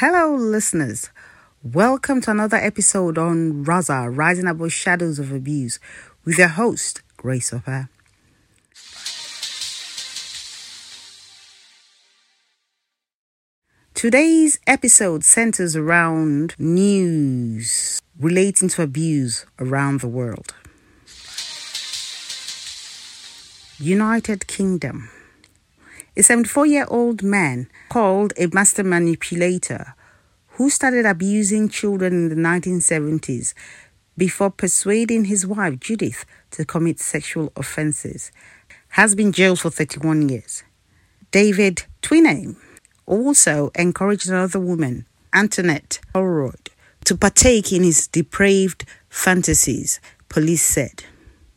Hello, listeners. Welcome to another episode on RASA, Rising Above Shadows of Abuse, with your host, Grace Hopper. Today's episode centers around news relating to abuse around the world. United Kingdom. A 74 year old man called a master manipulator who started abusing children in the 1970s before persuading his wife Judith to commit sexual offenses has been jailed for 31 years. David Twiname also encouraged another woman, Antoinette Holroyd, to partake in his depraved fantasies, police said.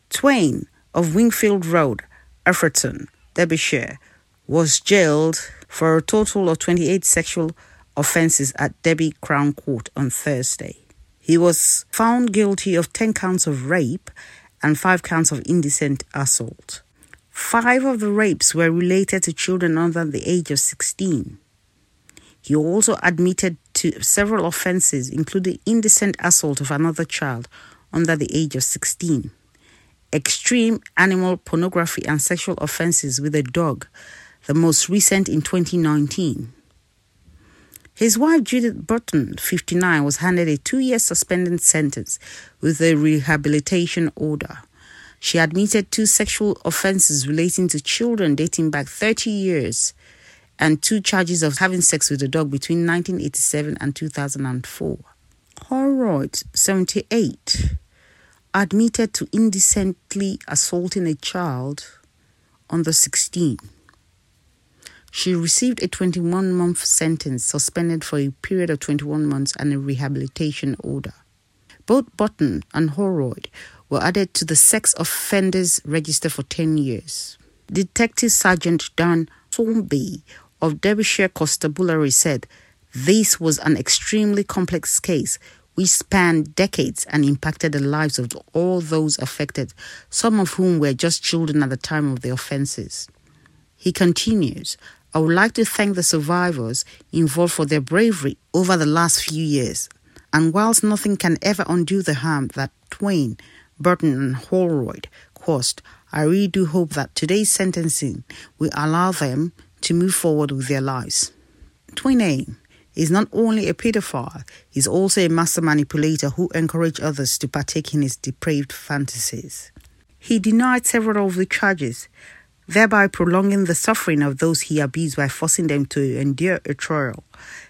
Twain of Wingfield Road, Alfreton, Derbyshire, was jailed for a total of 28 sexual offences at Derby Crown Court on Thursday. He was found guilty of 10 counts of rape and 5 counts of indecent assault. Five of the rapes were related to children under the age of 16. He also admitted to several offences, including indecent assault of another child under the age of 16, extreme animal pornography, and sexual offences with a dog the most recent in 2019. His wife, Judith Burton, 59, was handed a two year suspended sentence with a rehabilitation order. She admitted two sexual offenses relating to children dating back 30 years and two charges of having sex with a dog between 1987 and 2004. Holroyd, 78, admitted to indecently assaulting a child on the 16. She received a 21 month sentence suspended for a period of 21 months and a rehabilitation order. Both Burton and Holroyd were added to the sex offenders register for 10 years. Detective Sergeant Dan Thornby of Derbyshire Constabulary said this was an extremely complex case which spanned decades and impacted the lives of all those affected, some of whom were just children at the time of the offences. He continues, I would like to thank the survivors involved for their bravery over the last few years. And whilst nothing can ever undo the harm that Twain, Burton, and Holroyd caused, I really do hope that today's sentencing will allow them to move forward with their lives. Twiname is not only a pedophile, he's also a master manipulator who encouraged others to partake in his depraved fantasies. He denied several of the charges thereby prolonging the suffering of those he abused by forcing them to endure a trial.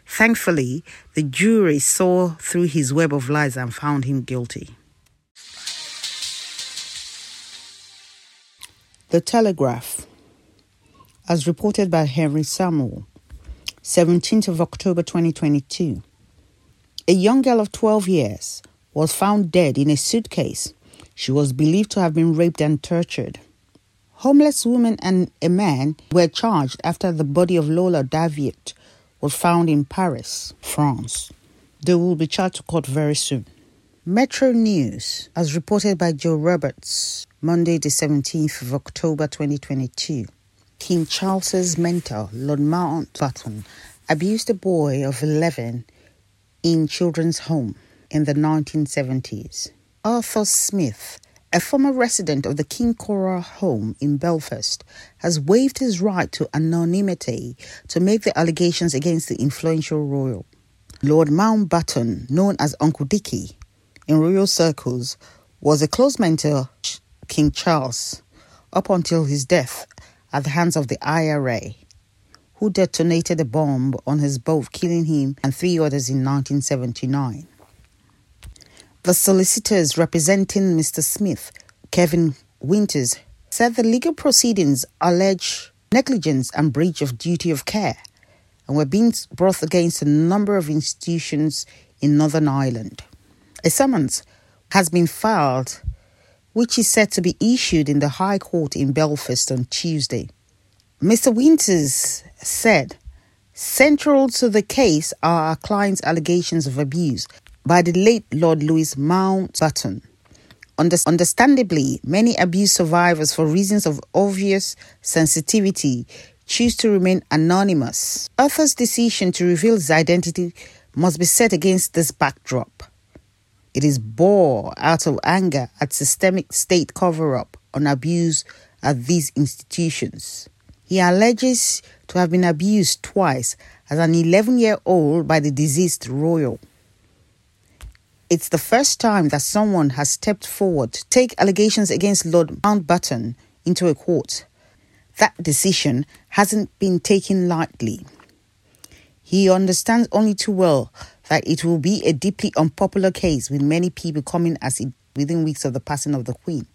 Thankfully, the jury saw through his web of lies and found him guilty. The Telegraph, as reported by Henry Samuel, 17th of October 2022. A young girl of 12 years was found dead in a suitcase. She was believed to have been raped and tortured. Homeless woman and a man were charged after the body of Lola Daviet was found in Paris, France. They will be charged to court very soon. Metro News, as reported by Joe Roberts, Monday, the 17th of October 2022. King Charles's mentor, Lord Mountbatten, abused a boy of 11 in children's home in the 1970s. Arthur Smith, a former resident of the Kincora home in Belfast has waived his right to anonymity to make the allegations against the influential royal. Lord Mountbatten, known as Uncle Dickie in royal circles, was a close mentor of King Charles up until his death at the hands of the IRA, who detonated a bomb on his boat, killing him and three others in 1979. The solicitors representing Mr. Smith, Kevin Winters, said the legal proceedings allege negligence and breach of duty of care and were being brought against a number of institutions in Northern Ireland. A summons has been filed, which is set to be issued in the High Court in Belfast on Tuesday. Mr. Winters said, Central to the case are our client's allegations of abuse by the late Lord Louis Mountbatten. Understandably, many abuse survivors, for reasons of obvious sensitivity, choose to remain anonymous. Arthur's decision to reveal his identity must be set against this backdrop. It is born out of anger at systemic state cover up on abuse at these institutions. He alleges to have been abused twice as an 11 year old by the deceased royal. It's the first time that someone has stepped forward to take allegations against Lord Mountbatten into a court. That decision hasn't been taken lightly. He understands only too well that it will be a deeply unpopular case with many people coming as it within weeks of the passing of the Queen.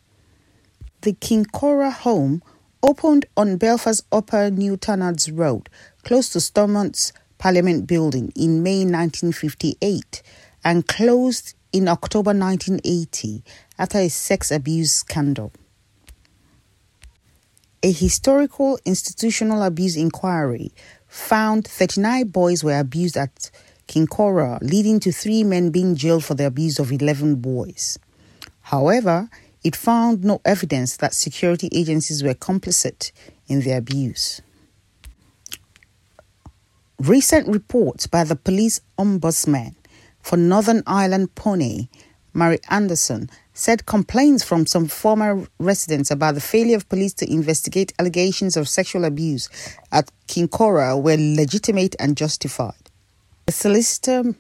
The Kincora home opened on Belfast Upper New Newtownards Road, close to Stormont's Parliament Building in May 1958 and closed in October 1980 after a sex abuse scandal. A historical institutional abuse inquiry found 39 boys were abused at Kincora, leading to three men being jailed for the abuse of 11 boys. However, it found no evidence that security agencies were complicit in the abuse. Recent reports by the police ombudsman for Northern Ireland PONI, Mary Anderson, said complaints from some former residents about the failure of police to investigate allegations of sexual abuse at Kincora were legitimate and justified. The solicitor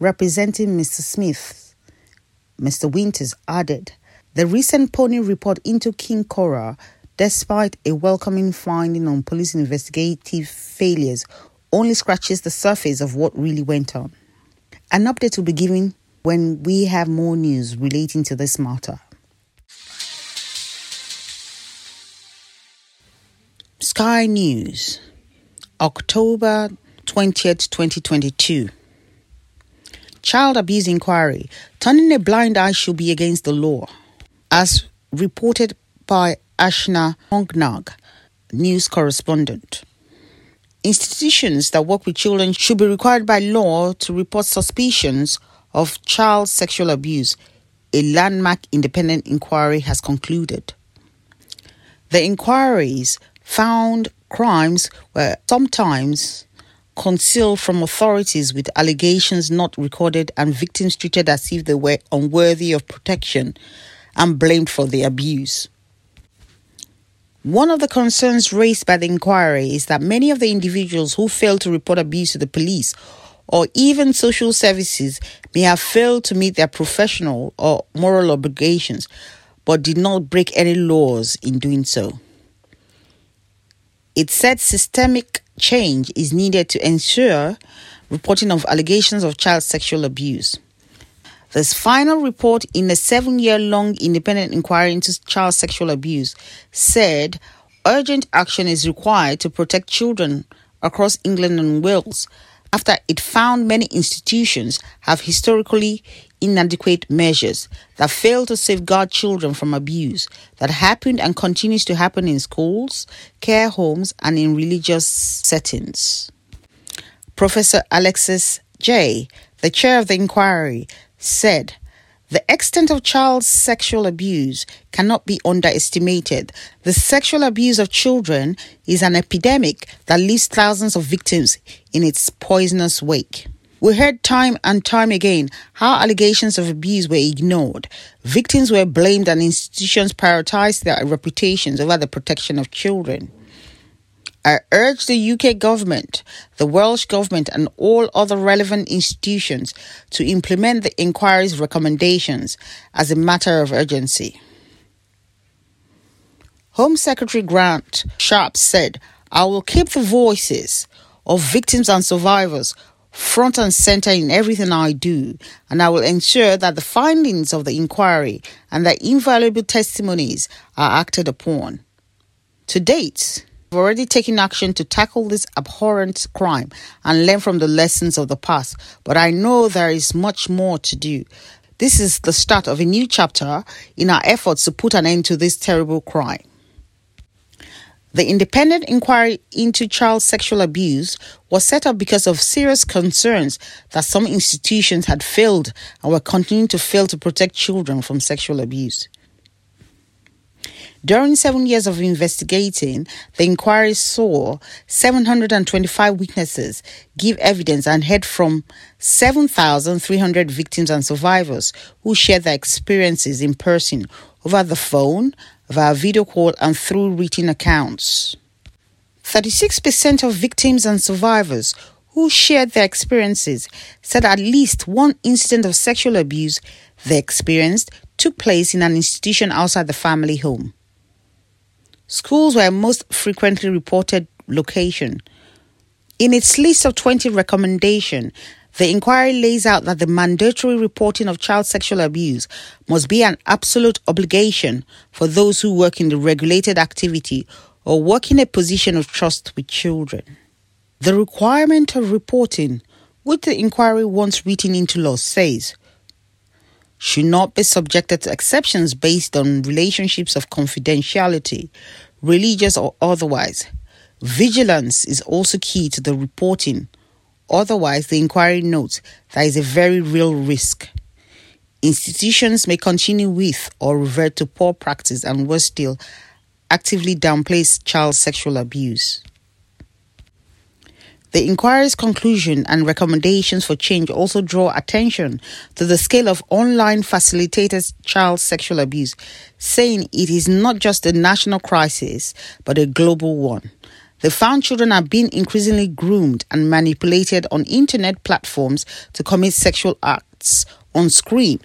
representing Mr. Smith, Mr. Winters, added the recent PONI report into Kincora, despite a welcoming finding on police investigative failures, only scratches the surface of what really went on. An update will be given when we have more news relating to this matter. Sky News, October 20th, 2022. Child abuse inquiry. Turning a blind eye should be against the law. As reported by Ashna Hurynag, news correspondent. Institutions that work with children should be required by law to report suspicions of child sexual abuse, a landmark independent inquiry has concluded. The inquiries found crimes were sometimes concealed from authorities with allegations not recorded and victims treated as if they were unworthy of protection and blamed for the abuse. One of the concerns raised by the inquiry is that many of the individuals who failed to report abuse to the police or even social services may have failed to meet their professional or moral obligations but did not break any laws in doing so. It said systemic change is needed to ensure reporting of allegations of child sexual abuse. This final report in a seven year long independent inquiry into child sexual abuse said urgent action is required to protect children across England and Wales after it found many institutions have historically inadequate measures that fail to safeguard children from abuse that happened and continues to happen in schools, care homes, and in religious settings. Professor Alexis Jay, the chair of the inquiry, said, the extent of child sexual abuse cannot be underestimated. The sexual abuse of children is an epidemic that leaves thousands of victims in its poisonous wake. We heard time and time again how allegations of abuse were ignored. Victims were blamed and institutions prioritized their reputations over the protection of children. I urge the UK government, the Welsh government, and all other relevant institutions to implement the inquiry's recommendations as a matter of urgency. Home Secretary Grant Shapps said, I will keep the voices of victims and survivors front and center in everything I do, and I will ensure that the findings of the inquiry and the invaluable testimonies are acted upon. To date, have already taken action to tackle this abhorrent crime and learn from the lessons of the past, but I know there is much more to do. This is the start of a new chapter in our efforts to put an end to this terrible crime. The independent inquiry into child sexual abuse was set up because of serious concerns that some institutions had failed and were continuing to fail to protect children from sexual abuse. During seven years of investigating, the inquiry saw 725 witnesses give evidence and heard from 7,300 victims and survivors who shared their experiences in person over the phone, via video call, and through written accounts. 36% of victims and survivors who shared their experiences said at least one incident of sexual abuse they experienced took place in an institution outside the family home. Schools were most frequently reported location. In its list of 20 recommendations, the inquiry lays out that the mandatory reporting of child sexual abuse must be an absolute obligation for those who work in the regulated activity or work in a position of trust with children. The requirement of reporting, which the inquiry once written into law says, should not be subjected to exceptions based on relationships of confidentiality, religious or otherwise. Vigilance is also key to the reporting. Otherwise, the inquiry notes there is a very real risk. Institutions may continue with or revert to poor practice and worse still, actively downplays child sexual abuse. The inquiry's conclusion and recommendations for change also draw attention to the scale of online facilitated child sexual abuse, saying it is not just a national crisis, but a global one. They found children are being increasingly groomed and manipulated on internet platforms to commit sexual acts on screen,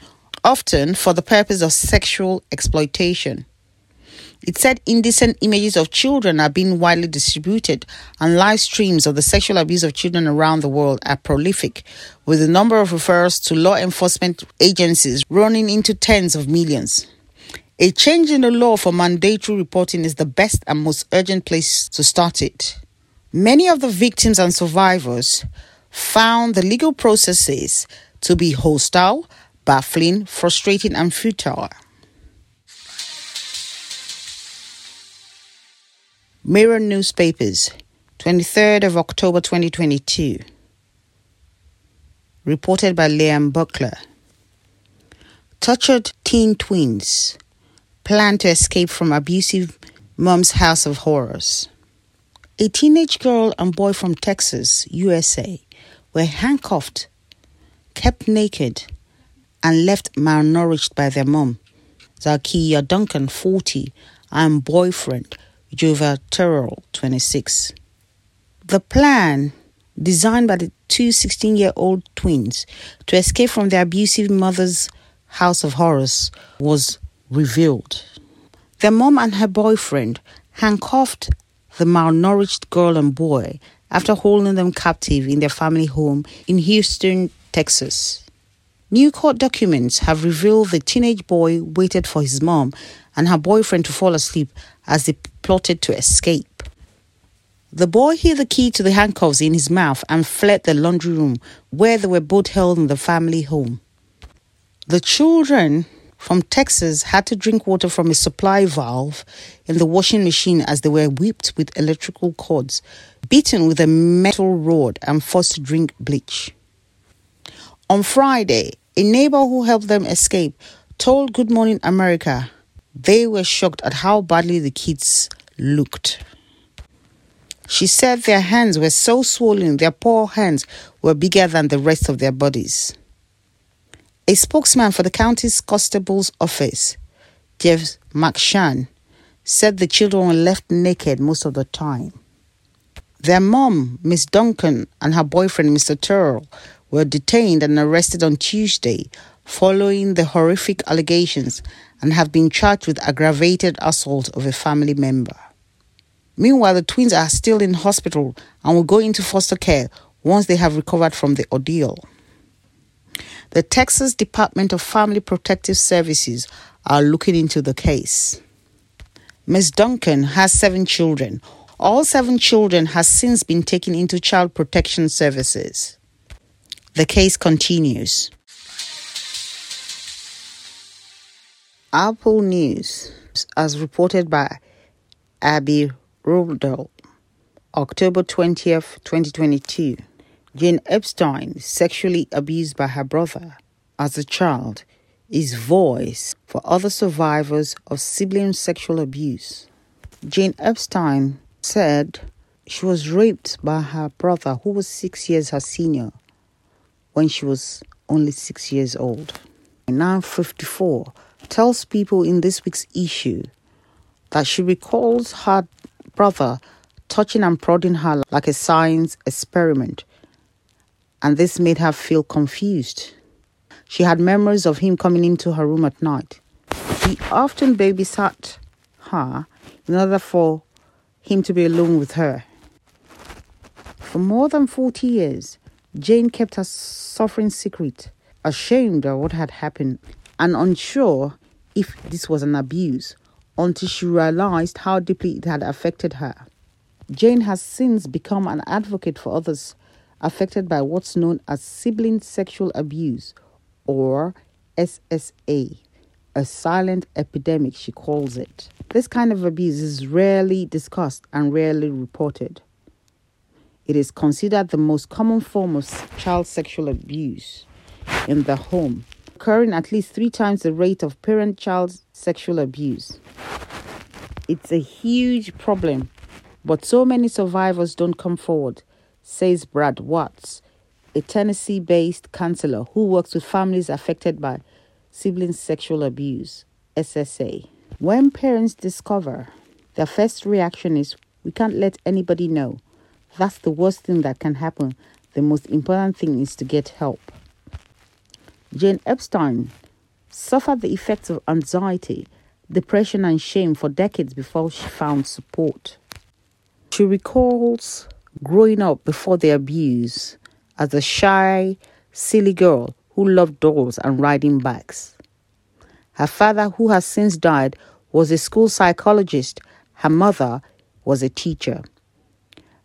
often for the purpose of sexual exploitation. It said indecent images of children are being widely distributed, and live streams of the sexual abuse of children around the world are prolific, with the number of referrals to law enforcement agencies running into tens of millions. A change in the law for mandatory reporting is the best and most urgent place to start it. Many of the victims and survivors found the legal processes to be hostile, baffling, frustrating, and futile. Mirror Newspapers, 23rd of October 2022. Reported by Liam Buckler. Tortured teen twins plan to escape from abusive mom's house of horrors. A teenage girl and boy from Texas, USA, were handcuffed, kept naked, and left malnourished by their mom, Zakiya Duncan, 40, and boyfriend, Jova Terrell, 26. The plan, designed by the two 16 year old twins to escape from their abusive mother's house of horrors, was revealed. Their mom and her boyfriend handcuffed the malnourished girl and boy after holding them captive in their family home in Houston, Texas. New court documents have revealed the teenage boy waited for his mom and her boyfriend to fall asleep as they plotted to escape. The boy hid the key to the handcuffs in his mouth and fled the laundry room where they were both held in the family home. The children from Texas had to drink water from a supply valve in the washing machine as they were whipped with electrical cords, beaten with a metal rod, and forced to drink bleach. On Friday, a neighbor who helped them escape told Good Morning America they were shocked at how badly the kids looked. She said their hands were so swollen, their poor hands were bigger than the rest of their bodies. A spokesman for the county's constable's office, Jeff McShan, said the children were left naked most of the time. Their mom, Miss Duncan, and her boyfriend, Mr. Terrell, were detained and arrested on Tuesday following the horrific allegations and have been charged with aggravated assault of a family member. Meanwhile, the twins are still in hospital and will go into foster care once they have recovered from the ordeal. The Texas Department of Family Protective Services are looking into the case. Ms. Duncan has seven children. All seven children has since been taken into child protection services. The case continues. Apple News, as reported by Abby Rudel, October 20th, 2022. Jane Epstein, sexually abused by her brother as a child, is voice for other survivors of sibling sexual abuse. Jane Epstein said she was raped by her brother, who was six years her senior, when she was only six years old. Now 54 tells people in this week's issue that she recalls her brother touching and prodding her like a science experiment, and this made her feel confused. She had memories of him coming into her room at night. He often babysat her in order for him to be alone with her. For more than 40 years, Jane kept her suffering secret, ashamed of what had happened and unsure if this was an abuse until she realized how deeply it had affected her. Jane has since become an advocate for others affected by what's known as sibling sexual abuse or SSA, a silent epidemic, she calls it. This kind of abuse is rarely discussed and rarely reported. It is considered the most common form of child sexual abuse in the home, occurring at least three times the rate of parent child sexual abuse. It's a huge problem, but so many survivors don't come forward, says Brad Watts, a Tennessee based counselor who works with families affected by sibling sexual abuse, SSA. When parents discover, their first reaction is, We can't let anybody know. That's the worst thing that can happen. The most important thing is to get help. Jane Epstein suffered the effects of anxiety, depression, and shame for decades before she found support. She recalls growing up before the abuse as a shy, silly girl who loved dolls and riding bikes. Her father, who has since died, was a school psychologist. Her mother was a teacher.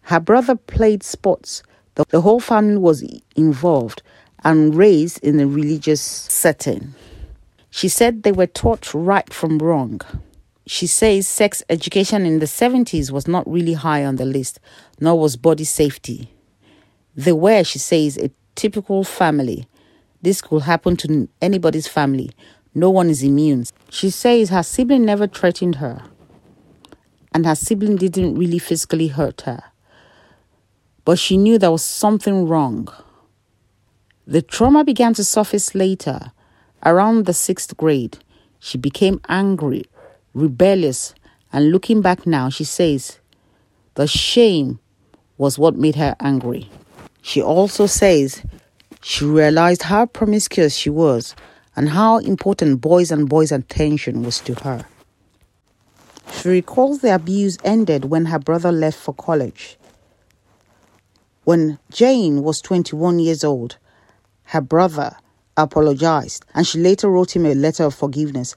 Her brother played sports. The, whole family was involved and raised in a religious setting. She said they were taught right from wrong. She says sex education in the 70s was not really high on the list, nor was body safety. They were, she says, a typical family. This could happen to anybody's family. No one is immune. She says her sibling never threatened her, and her sibling didn't really physically hurt her but she knew there was something wrong. The trauma began to surface later. Around the sixth grade, she became angry, rebellious, and looking back now, she says the shame was what made her angry. She also says she realized how promiscuous she was and how important boys and boys' attention was to her. She recalls the abuse ended when her brother left for college. When Jane was 21 years old, her brother apologized and she later wrote him a letter of forgiveness.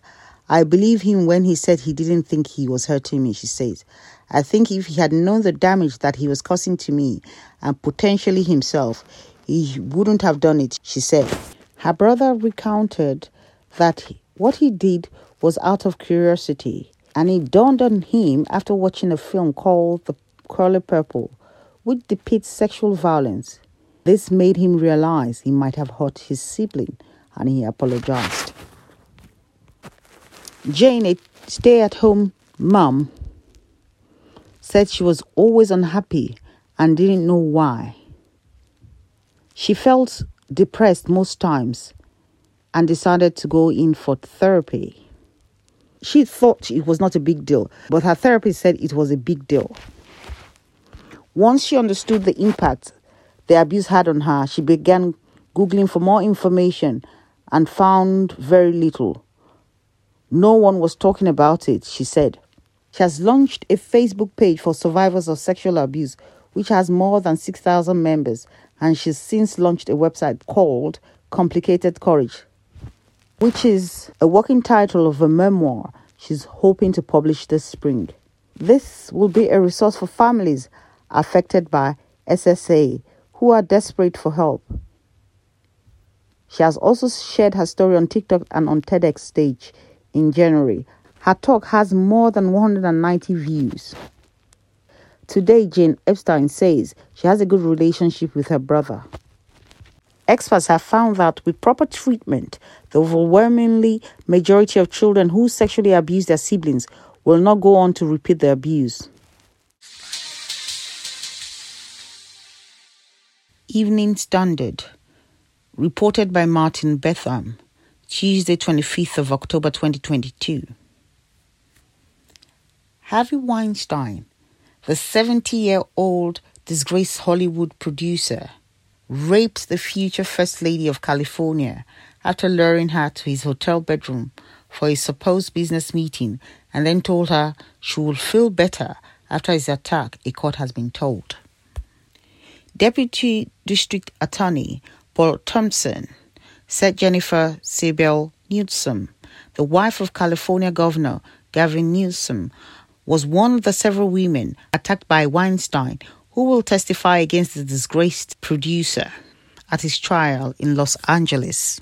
I believe him when he said he didn't think he was hurting me, she says. I think if he had known the damage that he was causing to me and potentially himself, he wouldn't have done it, she said. Her brother recounted that what he did was out of curiosity, and it dawned on him after watching a film called The Color Purple which depicts sexual violence. This made him realize he might have hurt his sibling and he apologized. Jane, a stay at home mom, said she was always unhappy and didn't know why. She felt depressed most times and decided to go in for therapy. She thought it was not a big deal, but her therapist said it was a big deal. Once she understood the impact the abuse had on her, she began Googling for more information and found very little. No one was talking about it, she said. She has launched a Facebook page for survivors of sexual abuse, which has more than 6,000 members, and she's since launched a website called Complicated Courage, which is a working title of a memoir she's hoping to publish this spring. This will be a resource for families affected by SSA who are desperate for help. She has also shared her story on TikTok and on TEDx stage in January. Her talk has more than 190 views. Today, Jane Epstein says she has a good relationship with her brother. Experts have found that with proper treatment, the overwhelmingly majority of children who sexually abuse their siblings will not go on to repeat the abuse. Evening Standard, reported by Martin Bentham, Tuesday, 25th of October 2022. Harvey Weinstein, the 70 year old disgraced Hollywood producer, raped the future First Lady of California after luring her to his hotel bedroom for a supposed business meeting and then told her she would feel better after his attack, a court has been told. Deputy District Attorney Paul Thompson said Jennifer Siebel Newsom, the wife of California Governor Gavin Newsom, was one of the several women attacked by Weinstein who will testify against the disgraced producer at his trial in Los Angeles.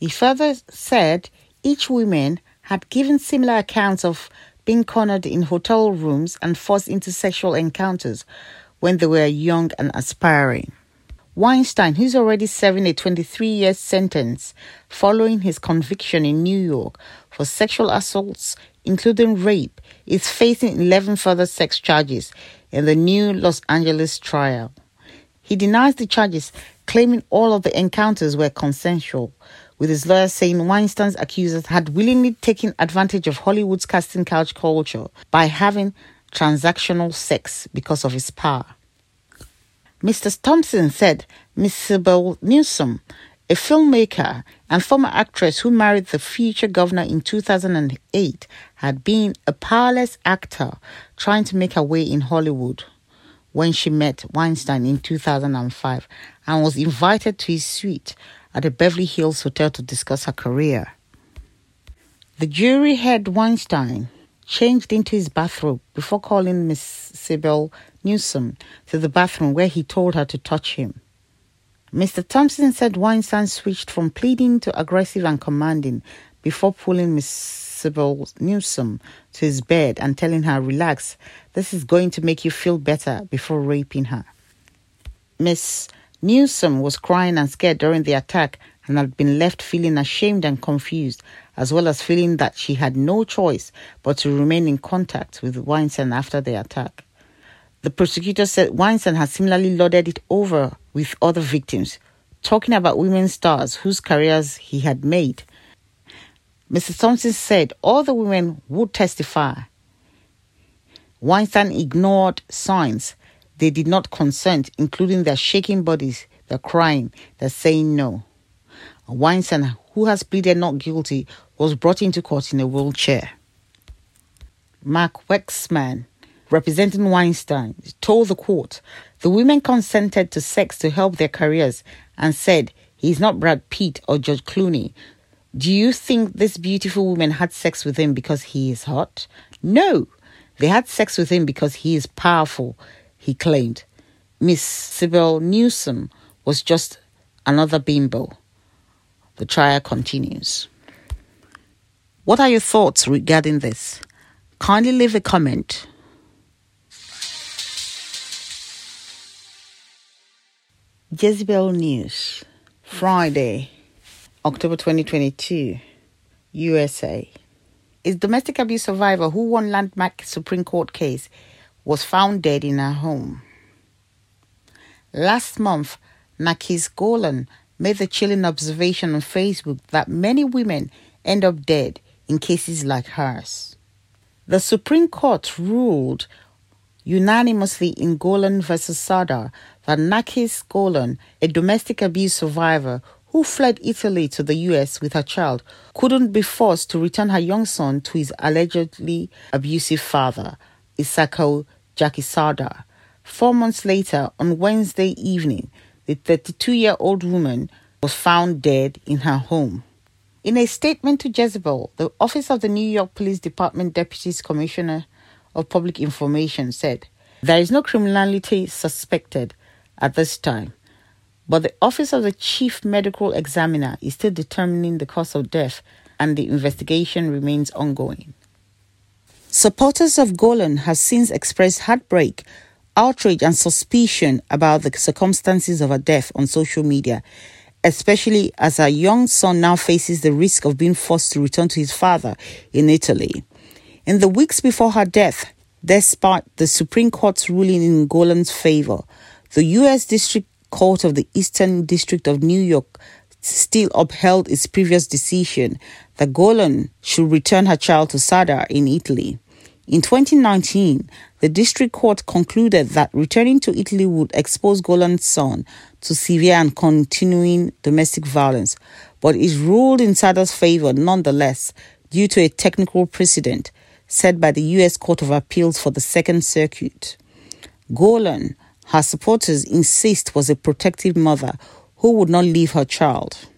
He further said each woman had given similar accounts of being cornered in hotel rooms and forced into sexual encounters when they were young and aspiring. Weinstein, who's already serving a 23 year sentence following his conviction in New York for sexual assaults, including rape, is facing 11 further sex charges in the new Los Angeles trial. He denies the charges, claiming all of the encounters were consensual, with his lawyer saying Weinstein's accusers had willingly taken advantage of Hollywood's casting couch culture by having transactional sex because of his power. Mr. Thompson said Miss Siebel Newsom, a filmmaker and former actress who married the future governor in 2008, had been a powerless actor trying to make her way in Hollywood when she met Weinstein in 2005 and was invited to his suite at the Beverly Hills Hotel to discuss her career. The jury heard Weinstein changed into his bathrobe before calling Miss Siebel Newsom to the bathroom where he told her to touch him. Mr. Thompson said Weinstein switched from pleading to aggressive and commanding before pulling Miss Siebel Newsom to his bed and telling her, Relax, this is going to make you feel better before raping her. Miss Newsom was crying and scared during the attack and had been left feeling ashamed and confused, as well as feeling that she had no choice but to remain in contact with Weinstein after the attack. The prosecutor said Weinstein had similarly lauded it over with other victims, talking about women stars whose careers he had made Mr. Thompson said all the women would testify. Weinstein ignored signs they did not consent, including their shaking bodies, their crying, their saying no. Weinstein, who has pleaded not guilty, was brought into court in a wheelchair. Mark Werksman, representing Weinstein, told the court the women consented to sex to help their careers and said he's not Brad Pitt or George Clooney, do you think this beautiful woman had sex with him because he is hot? No, they had sex with him because he is powerful, he claimed. Miss Siebel Newsom was just another bimbo. The trial continues. What are your thoughts regarding this? Kindly leave a comment. Jezebel News, Friday, October 2022, USA. Is domestic abuse survivor who won landmark Supreme Court case was found dead in her home. Last month, Narkis Golan made the chilling observation on Facebook that many women end up dead in cases like hers. The Supreme Court ruled unanimously in Golan versus Saada that Narkis Golan, a domestic abuse survivor who fled Italy to the US with her child, couldn't be forced to return her young son to his allegedly abusive father, Isacco Jacky Saada. Four months later, on Wednesday evening, the 32 year old woman was found dead in her home. In a statement to Jezebel, the Office of the New York Police Department Deputy Commissioner of Public Information said, There is no criminality suspected at this time but the Office of the Chief Medical Examiner is still determining the cause of death and the investigation remains ongoing. Supporters of Golan have since expressed heartbreak outrage and suspicion about the circumstances of her death on social media, especially as her young son now faces the risk of being forced to return to his father in Italy. In the weeks before her death, despite the Supreme Court's ruling in Golan's favor, the U.S. District Court of the Eastern District of New York still upheld its previous decision that Golan should return her child to Saada in Italy. In 2019, the district court concluded that returning to Italy would expose Golan's son to severe and continuing domestic violence, but it ruled in Saada's favor nonetheless due to a technical precedent set by the U.S. Court of Appeals for the Second Circuit. Golan, her supporters insist, was a protective mother who would not leave her child.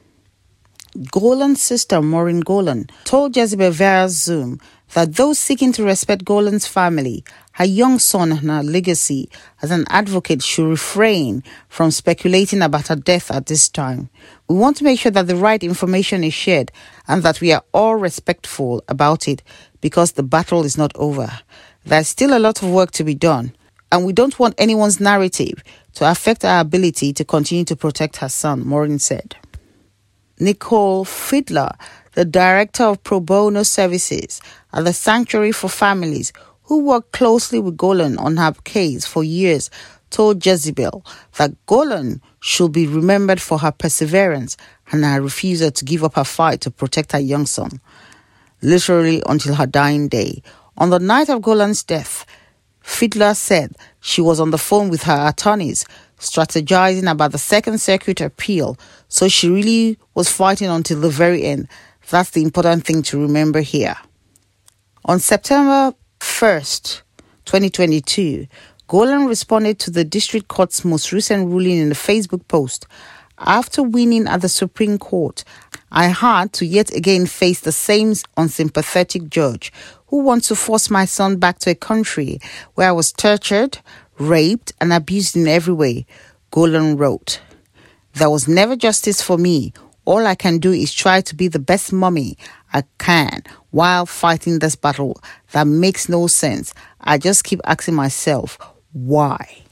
Golan's sister, Maureen Golan, told Jezebel via Zoom that those seeking to respect Golan's family, her young son, and her legacy as an advocate should refrain from speculating about her death at this time. We want to make sure that the right information is shared and that we are all respectful about it because the battle is not over. There's still a lot of work to be done, and we don't want anyone's narrative to affect our ability to continue to protect her son, Maureen said. Nicole Fidler, the director of pro bono services at the Sanctuary for Families, who worked closely with Golan on her case for years, told Jezebel that Golan should be remembered for her perseverance and her refusal to give up her fight to protect her young son, literally until her dying day. On the night of Golan's death, Fidler said she was on the phone with her attorneys strategizing about the Second Circuit appeal, so she really was fighting until the very end. That's the important thing to remember here. On September 1st, 2022, Golan responded to the district court's most recent ruling in a Facebook post. After winning at the Supreme Court, I had to yet again face the same unsympathetic judge who wants to force my son back to a country where I was tortured, raped, and abused in every way, Golan wrote. There was never justice for me. All I can do is try to be the best mommy I can while fighting this battle that makes no sense. I just keep asking myself, why?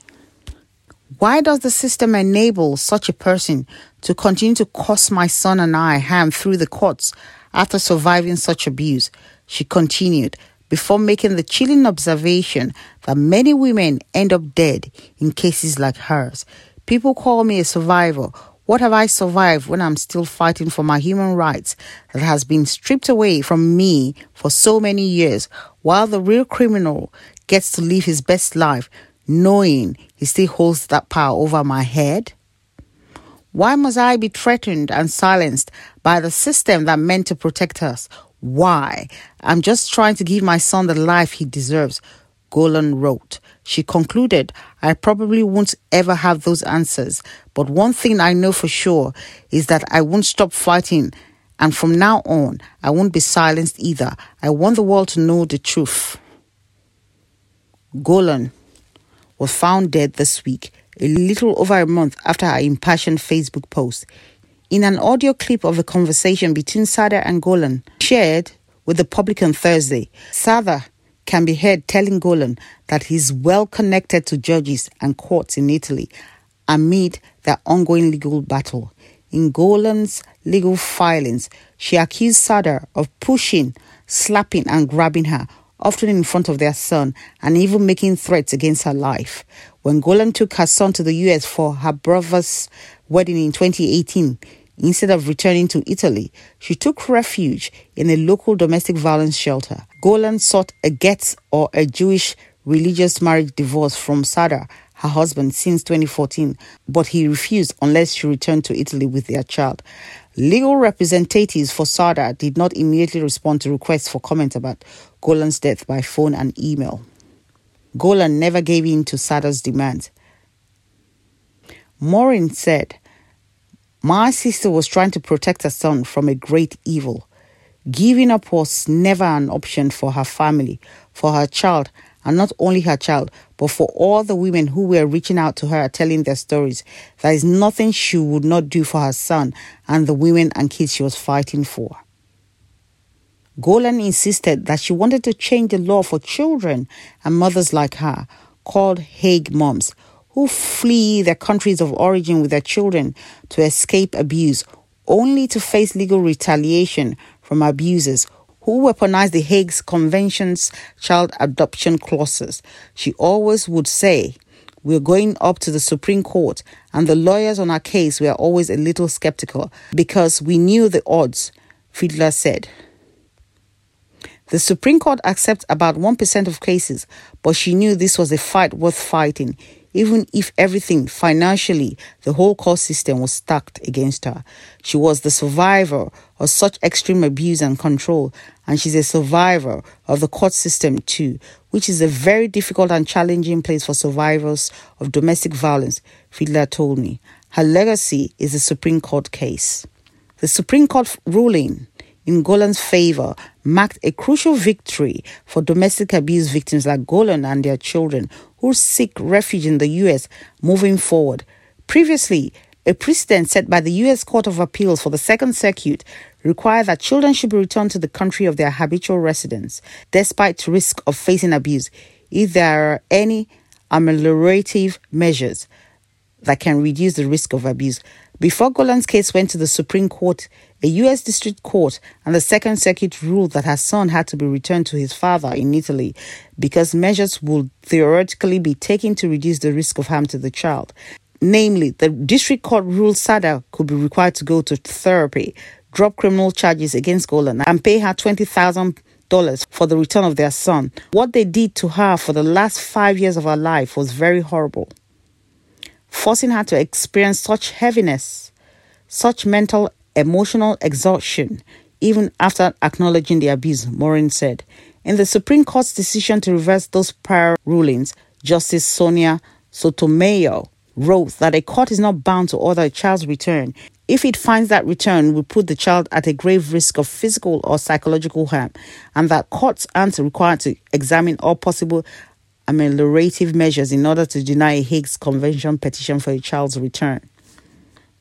Why does the system enable such a person to continue to cost my son and I harm through the courts after surviving such abuse? She continued before making the chilling observation that many women end up dead in cases like hers. People call me a survivor. What have I survived when I'm still fighting for my human rights that has been stripped away from me for so many years, while the real criminal gets to live his best life knowing he still holds that power over my head? Why must I be threatened and silenced by the system that meant to protect us? Why? I'm just trying to give my son the life he deserves, Golan wrote. She concluded, I probably won't ever have those answers, but one thing I know for sure is that I won't stop fighting, and from now on, I won't be silenced either. I want the world to know the truth. Golan was found dead this week, a little over a month after her impassioned Facebook post. In an audio clip of a conversation between Saada and Golan shared with the public on Thursday, Saada can be heard telling Golan that he's well connected to judges and courts in Italy amid their ongoing legal battle. In Golan's legal filings, she accused Saada of pushing, slapping, and grabbing her, often in front of their son, and even making threats against her life. When Golan took her son to the US for her brother's wedding in 2018, Instead of returning to Italy, she took refuge in a local domestic violence shelter. Golan sought a get or a Jewish religious marriage divorce from Saada, her husband, since 2014, but he refused unless she returned to Italy with their child. Legal representatives for Saada did not immediately respond to requests for comment about Golan's death by phone and email. Golan never gave in to Saada's demands. Maureen said, my sister was trying to protect her son from a great evil. Giving up was never an option for her family, for her child, and not only her child, but for all the women who were reaching out to her telling their stories. There is nothing she would not do for her son and the women and kids she was fighting for. Golan insisted that she wanted to change the law for children and mothers like her. called Hague moms who flee their countries of origin with their children to escape abuse, only to face legal retaliation from abusers who weaponize the Hague's Convention's child abduction clauses. She always would say, We're going up to the Supreme Court, and the lawyers on our case were always a little skeptical because we knew the odds, Fidler said. The Supreme Court accepts about 1% of cases, but she knew this was a fight worth fighting even if everything financially, the whole court system was stacked against her. She was the survivor of such extreme abuse and control, and she's a survivor of the court system too, which is a very difficult and challenging place for survivors of domestic violence, Fidler told me. Her legacy is the Supreme Court case. The Supreme Court ruling in Golan's favor marked a crucial victory for domestic abuse victims like Golan and their children who seek refuge in the U.S. moving forward. Previously, a precedent set by the U.S. Court of Appeals for the Second Circuit required that children should be returned to the country of their habitual residence, despite risk of facing abuse, if there are any ameliorative measures that can reduce the risk of abuse. Before Golan's case went to the Supreme Court, a U.S. District Court and the Second Circuit ruled that her son had to be returned to his father in Italy because measures would theoretically be taken to reduce the risk of harm to the child. Namely, the District Court ruled Saada could be required to go to therapy, drop criminal charges against Golan, and pay her $20,000 for the return of their son. What they did to her for the last five years of her life was very horrible, forcing her to experience such heaviness, such mental emotional exhaustion even after acknowledging the abuse, Maureen said. In the Supreme Court's decision to reverse those prior rulings, Justice Sonia Sotomayor wrote that a court is not bound to order a child's return if it finds that return will put the child at a grave risk of physical or psychological harm, and that courts aren't required to examine all possible ameliorative measures in order to deny a Hague's Convention petition for a child's return.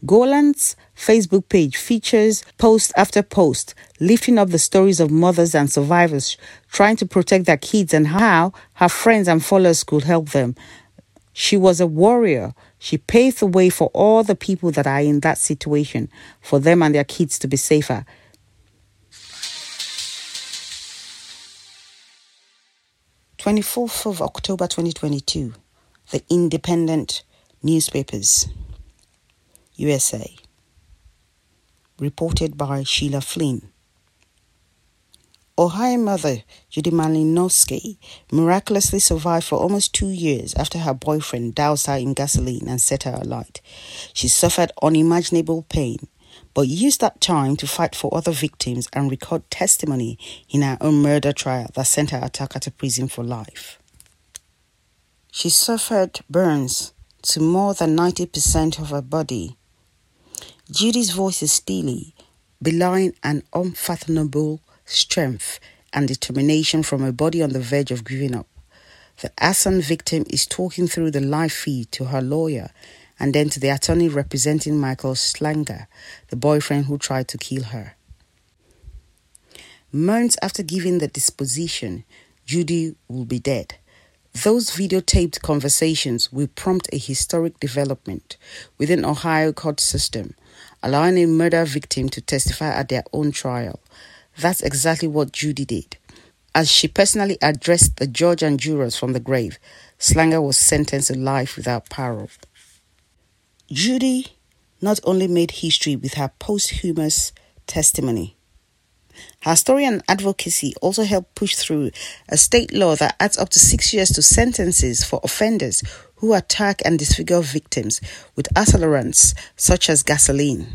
Golan's Facebook page features post after post lifting up the stories of mothers and survivors trying to protect their kids and how her friends and followers could help them. She was a warrior. She paved the way for all the people that are in that situation, for them and their kids to be safer. Twenty fourth of October twenty twenty two, the Independent newspapers. USA. Reported by Sheila Flynn. Ohio mother Judy Malinowski miraculously survived for almost two years after her boyfriend doused her in gasoline and set her alight. She suffered unimaginable pain, but used that time to fight for other victims and record testimony in her own murder trial that sent her attacker to prison for life. She suffered burns to more than 90% of her body Judy's voice is steely, belying an unfathomable strength and determination from a body on the verge of giving up. The arson victim is talking through the live feed to her lawyer and then to the attorney representing Michael Slager, the boyfriend who tried to kill her. Months after giving the disposition, Judy will be dead. Those videotaped conversations will prompt a historic development within Ohio court system allowing a murder victim to testify at their own trial. That's exactly what Judy did. As she personally addressed the judge and jurors from the grave, Slager was sentenced to life without parole. Judy not only made history with her posthumous testimony, her story and advocacy also helped push through a state law that adds up to six years to sentences for offenders who attack and disfigure victims with accelerants such as gasoline.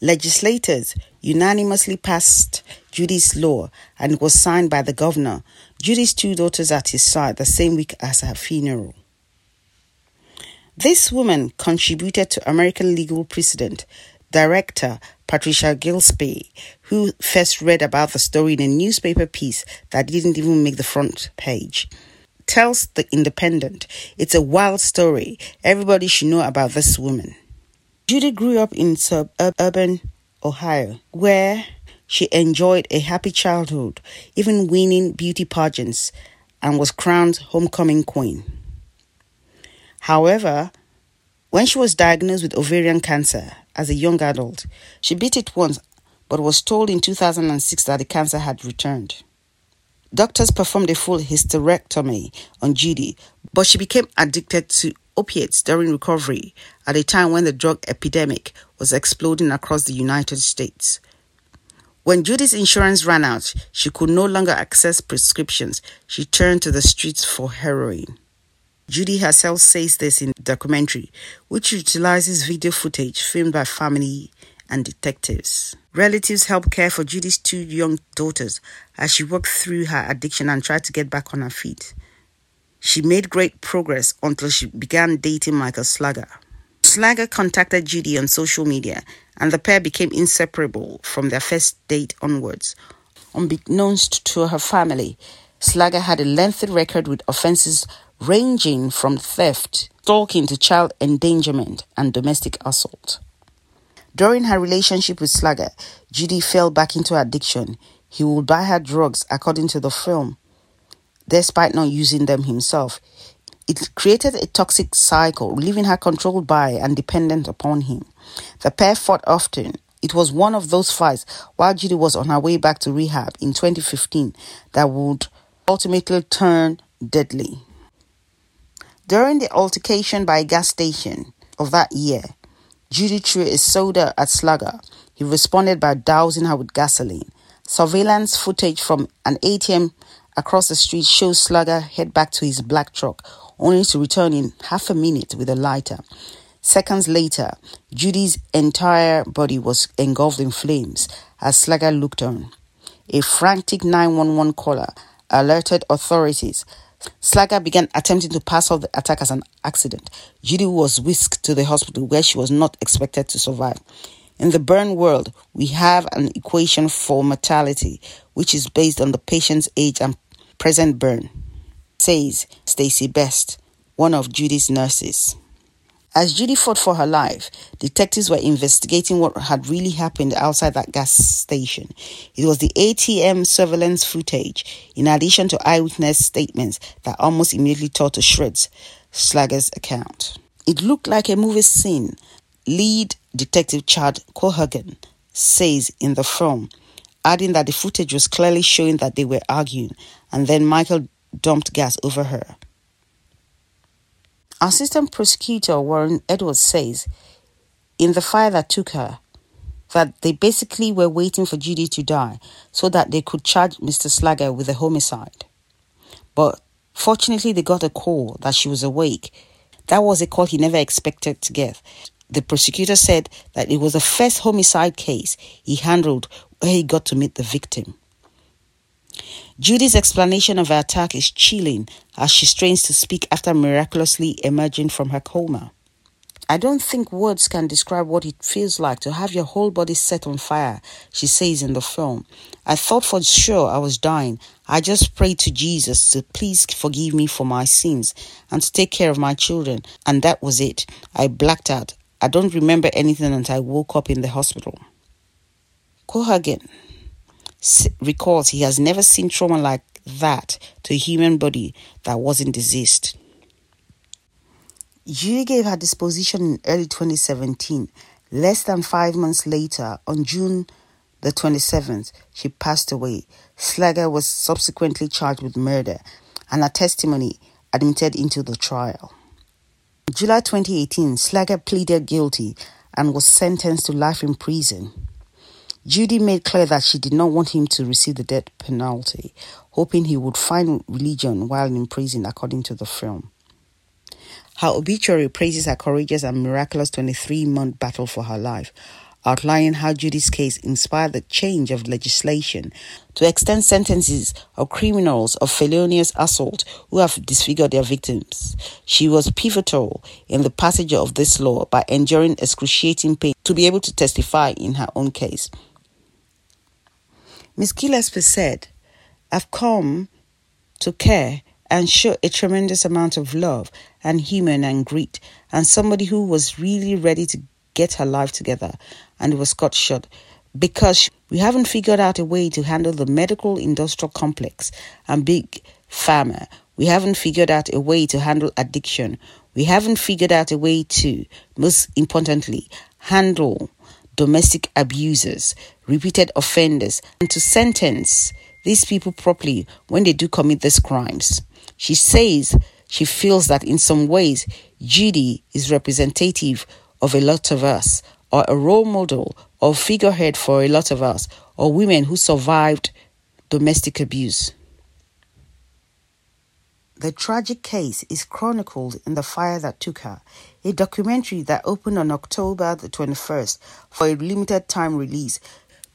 Legislators unanimously passed Judy's law and it was signed by the governor, Judy's two daughters at his side the same week as her funeral. This woman contributed to American legal precedent director Patricia Gillespie, who first read about the story in a newspaper piece that didn't even make the front page tells The Independent it's a wild story. Everybody should know about this woman. Judy grew up in suburban Ohio, where she enjoyed a happy childhood, even winning beauty pageants and was crowned homecoming queen. However, when she was diagnosed with ovarian cancer as a young adult, she beat it once but was told in 2006 that the cancer had returned. Doctors performed a full hysterectomy on Judy, but she became addicted to opiates during recovery at a time when the drug epidemic was exploding across the United States. When Judy's insurance ran out, she could no longer access prescriptions. She turned to the streets for heroin. Judy herself says this in the documentary, which utilizes video footage filmed by family and detectives. Relatives helped care for Judy's two young daughters as she worked through her addiction and tried to get back on her feet. She made great progress until she began dating Michael Slager. Slager contacted Judy on social media, and the pair became inseparable from their first date onwards. Unbeknownst to her family, Slager had a lengthy record with offenses ranging from theft, stalking to child endangerment, and domestic assault. During her relationship with Slager, Judy fell back into addiction. He would buy her drugs, according to the film, despite not using them himself. It created a toxic cycle, leaving her controlled by and dependent upon him. The pair fought often. It was one of those fights while Judy was on her way back to rehab in 2015 that would ultimately turn deadly. During the altercation by a gas station of that year, Judy threw a soda at Slager. He responded by dousing her with gasoline. Surveillance footage from an ATM across the street shows Slager head back to his black truck, only to return in half a minute with a lighter. Seconds later, Judy's entire body was engulfed in flames as Slager looked on. A frantic 911 caller alerted authorities Slager began attempting to pass off the attack as an accident. Judy was whisked to the hospital where she was not expected to survive. In the burn world, we have an equation for mortality, which is based on the patient's age and present burn, says Stacy Best, one of Judy's nurses. As Judy fought for her life, detectives were investigating what had really happened outside that gas station. It was the ATM surveillance footage, in addition to eyewitness statements, that almost immediately tore to shreds Slager's account. It looked like a movie scene, lead detective Chad Cohagen says in the film, adding that the footage was clearly showing that they were arguing, and then Michael dumped gas over her. Assistant Prosecutor Warren Edwards says in the fire that took her that they basically were waiting for Judy to die so that they could charge Mr. Slager with a homicide. But fortunately, they got a call that she was awake. That was a call he never expected to get. The prosecutor said that it was the first homicide case he handled where he got to meet the victim. Judy's explanation of her attack is chilling as she strains to speak after miraculously emerging from her coma. I don't think words can describe what it feels like to have your whole body set on fire, she says in the film. I thought for sure I was dying. I just prayed to Jesus to please forgive me for my sins and to take care of my children, and that was it. I blacked out. I don't remember anything until I woke up in the hospital. Cohagen recalls he has never seen trauma like that to a human body that wasn't diseased. Judy gave her disposition in early 2017. Less than five months later, on June the 27th, she passed away. Slager was subsequently charged with murder and her testimony admitted into the trial. In July 2018, Slager pleaded guilty and was sentenced to life in prison. Judy made clear that she did not want him to receive the death penalty, hoping he would find religion while in prison, according to the film. Her obituary praises her courageous and miraculous 23 month battle for her life, outlining how Judy's case inspired the change of legislation to extend sentences of criminals of felonious assault who have disfigured their victims. She was pivotal in the passage of this law by enduring excruciating pain to be able to testify in her own case. Miss Gillespie said, I've come to care and show a tremendous amount of love and human and grit, and somebody who was really ready to get her life together and was cut short because we haven't figured out a way to handle the medical industrial complex and big pharma. We haven't figured out a way to handle addiction. We haven't figured out a way to, most importantly, handle domestic abusers, repeated offenders, and to sentence these people properly when they do commit these crimes. She says she feels that in some ways, Judy is representative of a lot of us, or a role model or figurehead for a lot of us, or women who survived domestic abuse. The tragic case is chronicled in The Fire That Took Her, a documentary that opened on October the 21st for a limited time release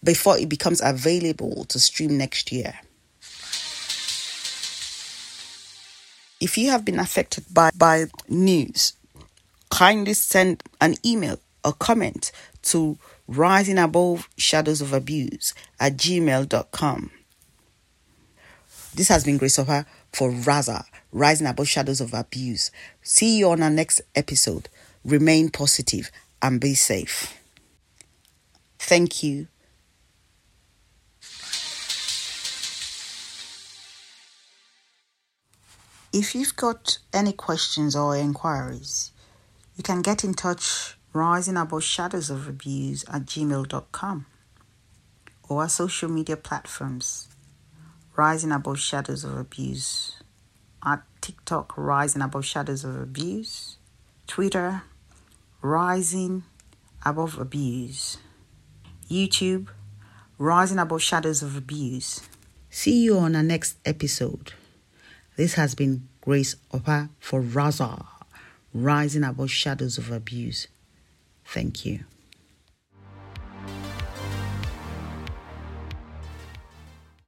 before it becomes available to stream next year. If you have been affected by, by news, kindly send an email or comment to rising above shadows of abuse at gmail.com. This has been Grace Hopper for RASA, Rising Above Shadows of Abuse. See you on our next episode. Remain positive and be safe. Thank you. If you've got any questions or inquiries, you can get in touch rising above shadows of abuse at gmail.com or our social media platforms rising above shadows of abuse. At tiktok rising above shadows of abuse. Twitter rising above abuse. Youtube rising above shadows of abuse. See you on our next episode. This has been grace Opa for RASA rising above shadows of abuse. Thank you